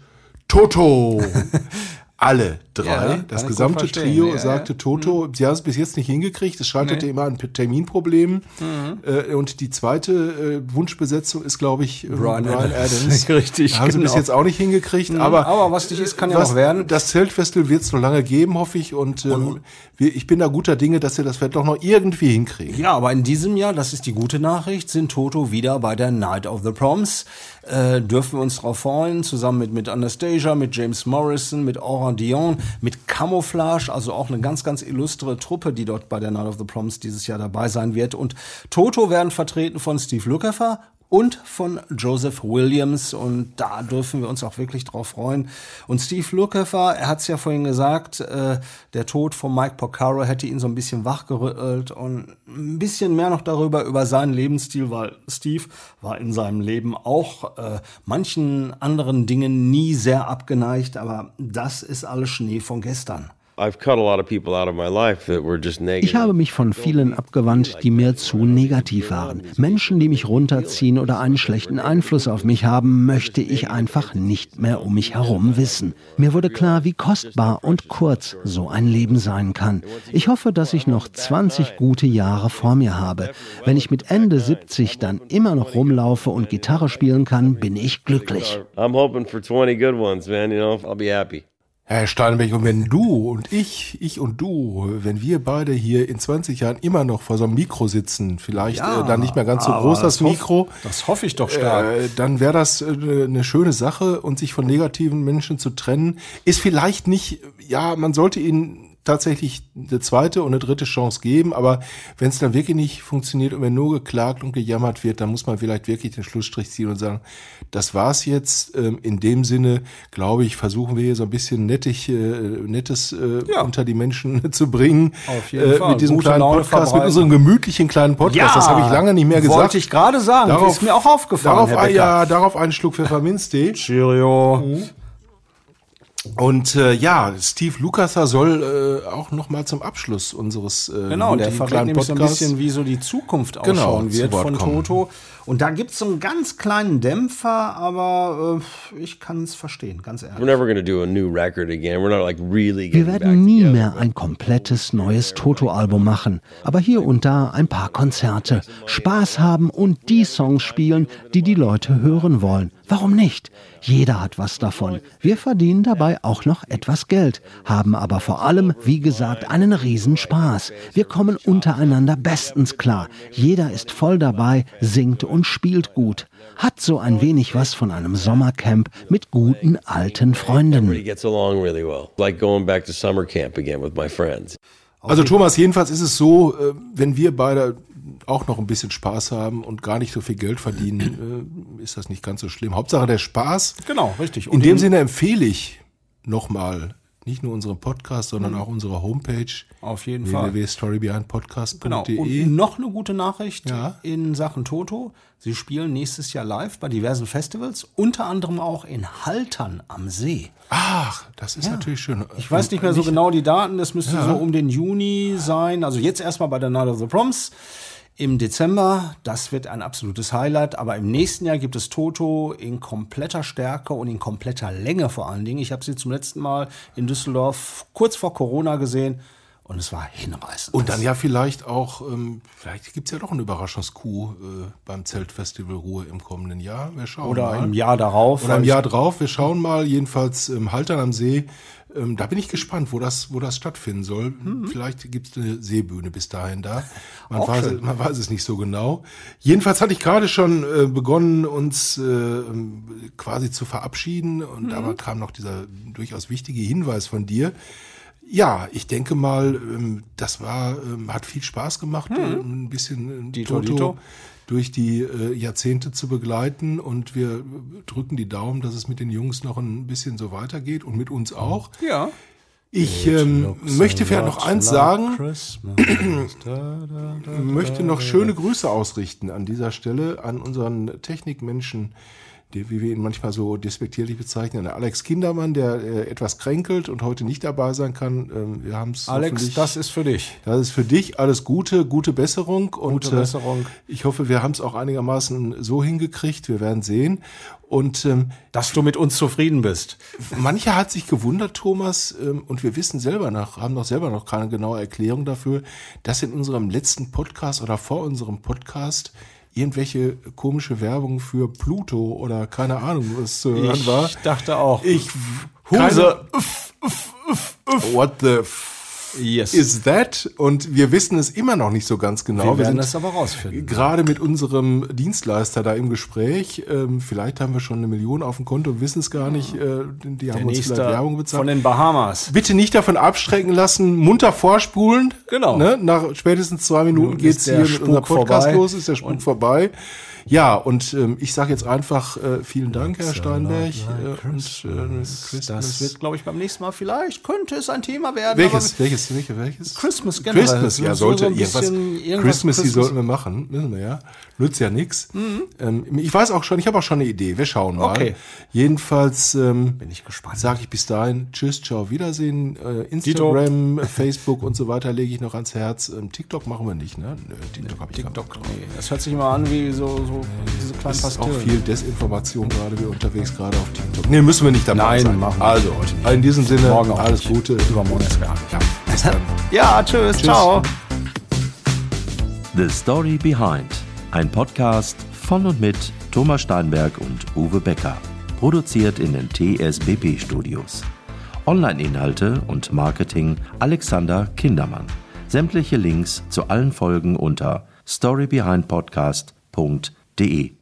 Toto. alle drei, Ja, das gesamte. Trio, Ja, sagte Toto, sie haben es bis jetzt nicht hingekriegt, es scheiterte Nee. immer an Terminproblemen. Mhm. Äh, und die zweite äh, Wunschbesetzung ist, glaube ich, äh, Brian Brian, Adams. Adams. Richtig, Haben sie bis genau. jetzt auch nicht hingekriegt, Mhm, aber, aber was nicht ist, kann ja was- noch werden. Das Zeltfestival wird es noch lange geben, hoffe ich. Und ähm, wir, ich bin da guter Dinge, dass wir das vielleicht doch noch irgendwie hinkriegen. Ja, aber in diesem Jahr, das ist die gute Nachricht, sind Toto wieder bei der Night of the Proms. Äh, dürfen wir uns drauf freuen, zusammen mit, mit Anastasia, mit James Morrison, mit Aura Dion, mit Camouflage, also auch eine ganz, ganz illustre Truppe, die dort bei der Night of the Proms dieses Jahr dabei sein wird. Und Toto werden vertreten von Steve Lukather und von Joseph Williams und da dürfen wir uns auch wirklich drauf freuen. Und Steve Lukather, er hat es ja vorhin gesagt, äh, der Tod von Mike Porcaro hätte ihn so ein bisschen wachgerüttelt und ein bisschen mehr noch darüber über seinen Lebensstil, weil Steve war in seinem Leben auch äh, manchen anderen Dingen nie sehr abgeneigt, aber das ist alles Schnee von gestern. I've cut a lot of people out of my life that were just negative. Ich habe mich von vielen abgewandt, die mir zu negativ waren. Menschen, die mich runterziehen oder einen schlechten Einfluss auf mich haben, möchte ich einfach nicht mehr um mich herum wissen. Mir wurde klar, wie kostbar und kurz so ein Leben sein kann. Ich hoffe, dass ich noch 20 gute Jahre vor mir habe. Wenn ich mit Ende 70 dann immer noch rumlaufe und Gitarre spielen kann, bin ich glücklich. I'm hoping for 20 good ones, man. You know, I'll be happy. Herr Steinbeck, und wenn du und ich, ich und du, wenn wir beide hier in 20 Jahren immer noch vor so einem Mikro sitzen, vielleicht Ja, äh, dann nicht mehr ganz so groß das das hoff- Mikro, das hoffe ich doch stark. Äh, dann wäre das äh, eine schöne Sache und sich von negativen Menschen zu trennen, ist vielleicht nicht, ja, man sollte ihnen tatsächlich eine zweite und eine dritte Chance geben, aber wenn es dann wirklich nicht funktioniert und wenn nur geklagt und gejammert wird, dann muss man vielleicht wirklich den Schlussstrich ziehen und sagen, das war's jetzt. Ähm, in dem Sinne, glaube ich, versuchen wir hier so ein bisschen nettig, äh, nettes äh, unter die Menschen zu bringen. Auf jeden äh, Fall. Mit diesem Gute kleinen Laune Podcast, mit verbreiten. unserem gemütlichen kleinen Podcast. das habe ich lange nicht mehr gesagt. Wollte ich gerade sagen. ist mir auch aufgefallen, Darauf, ja, darauf einen Schluck Pfefferminztee. Cheerio. Und äh, ja, Steve Lukather soll äh, auch noch mal zum Abschluss unseres äh, Genau, der verrät nämlich so ein Podcasts- bisschen, wie so die Zukunft Genau, ausschauen zu wird von kommen. Toto. Und da gibt es so einen ganz kleinen Dämpfer, aber äh, ich kann es verstehen, ganz ehrlich. We're never going to do a new record again. We're not like really Wir werden nie together. mehr ein komplettes neues Toto-Album machen, aber hier und da ein paar Konzerte, Spaß haben und die Songs spielen, die die Leute hören wollen. Warum nicht? Jeder hat was davon. Wir verdienen dabei auch noch etwas Geld, haben aber vor allem, wie gesagt, einen Riesenspaß. Wir kommen untereinander bestens klar. Jeder ist voll dabei, singt und spielt gut. Hat so ein wenig was von einem Sommercamp mit guten alten Freunden. Also Thomas, jedenfalls ist es so, äh, wenn wir beide auch noch ein bisschen Spaß haben und gar nicht so viel Geld verdienen, äh, ist das nicht ganz so schlimm. Hauptsache der Spaß. Genau, richtig. In dem Sinne empfehle ich nochmal nicht nur unseren Podcast, sondern auch unsere Homepage. Mhm. Auf jeden Fall. www.storybehindpodcast.de. Genau. Und noch eine gute Nachricht Ja. in Sachen Toto. Sie spielen nächstes Jahr live bei diversen Festivals, unter anderem auch in Haltern am See. Ach, das ist natürlich schön. Ich weiß nicht mehr so genau die Daten, das müsste Ja. so um den Juni sein. Also jetzt erstmal bei der Night of the Proms. Im Dezember, das wird ein absolutes Highlight, aber im nächsten Jahr gibt es Toto in kompletter Stärke und in kompletter Länge vor allen Dingen. Ich habe sie zum letzten Mal in Düsseldorf kurz vor Corona gesehen und es war hinreißend. Und dann ja vielleicht auch, ähm, vielleicht gibt's ja doch einen Überraschungskuh äh, beim Zeltfestival Ruhe im kommenden Jahr. Wir schauen Oder mal. im Jahr darauf, Oder im Jahr drauf. Wir schauen mal, jedenfalls im Haltern am See. Ähm, da bin ich gespannt, wo das, wo das stattfinden soll. Vielleicht gibt's eine Seebühne bis dahin da. Man, Mhm. Weiß, schön. man weiß es nicht so genau. Jedenfalls hatte ich gerade schon äh, begonnen, uns äh, ähm, quasi zu verabschieden. Und Mhm. aber kam noch dieser durchaus wichtige Hinweis von dir. Ja, ich denke mal, ähm, das war, ähm, hat viel Spaß gemacht, äh, ein bisschen äh, Dito, Toto Dito. durch die äh, Jahrzehnte zu begleiten und wir drücken die Daumen, dass es mit den Jungs noch ein bisschen so weitergeht und mit uns auch. Ja. Ich ähm, möchte vielleicht noch eins sagen, möchte noch schöne Grüße ausrichten an dieser Stelle an unseren Technikmenschen wie wir ihn manchmal so despektierlich bezeichnen, Alex Kindermann, der äh, etwas kränkelt und heute nicht dabei sein kann. Ähm, wir haben es Alex, das ist für dich. Das ist für dich alles Gute, gute Besserung und Gute Besserung. Äh, ich hoffe, wir haben es auch einigermaßen so hingekriegt. Wir werden sehen. Und ähm, dass du mit uns zufrieden bist. Mancher hat sich gewundert, Thomas, ähm, und wir wissen selber noch, haben noch selber noch keine genaue Erklärung dafür, dass in unserem letzten Podcast oder vor unserem Podcast irgendwelche komische Werbung für Pluto oder keine Ahnung, was zu hören war. Ich dachte auch. Ich Huse. What the f yes. is that? Und wir wissen es immer noch nicht so ganz genau. Wir werden sind das aber rausfinden. Gerade mit unserem Dienstleister da im Gespräch. Ähm, vielleicht haben wir schon eine Million auf dem Konto und wissen es gar nicht. Äh, die Der haben uns vielleicht Werbung bezahlt. von den Bahamas. Bitte nicht davon abschrecken lassen, munter vorspulen. Genau. Ne? Nach spätestens zwei Minuten Nun geht's hier mit unserem Podcast vorbei. los, ist der Spuk vorbei. Ja, und ähm, ich sage jetzt einfach äh, vielen Dank, Herr Steinberg. Äh, und, äh, Das wird, glaube ich, beim nächsten Mal vielleicht, könnte es ein Thema werden. welches, welches, welches, welches? Christmas generell. Christmas, ja, So- sollte so ein irgendwas, bisschen- irgendwas Christmas, die sollten wir machen, wissen wir ja. Nützt ja nix. Ähm, ich weiß auch schon, ich habe auch schon eine Idee, wir schauen mal. Okay. Jedenfalls ähm, Bin ich gespannt. sage ich bis dahin, tschüss, ciao, Wiedersehen. Äh, Instagram, Facebook und so weiter lege ich noch ans Herz. Ähm, TikTok machen wir nicht, ne? Nö, TikTok habe ich TikTok, gar nee, das hört sich immer an wie so, so diese kleinen ist auch viel Desinformation gerade wir unterwegs, gerade auf TikTok. Nee, müssen wir nicht dabei Nein, sein. machen wir also, heute nicht. in diesem Sinne, Morgen auch alles nicht. Gute. Übermorgen gar nicht. Ja, bis dann. Ja, tschüss, ciao. The Story Behind. Ein Podcast von und mit Thomas Steinberg und Uwe Becker. Produziert in den TSBP Studios. Online-Inhalte und Marketing Alexander Kindermann. Sämtliche Links zu allen Folgen unter storybehindpodcast.de.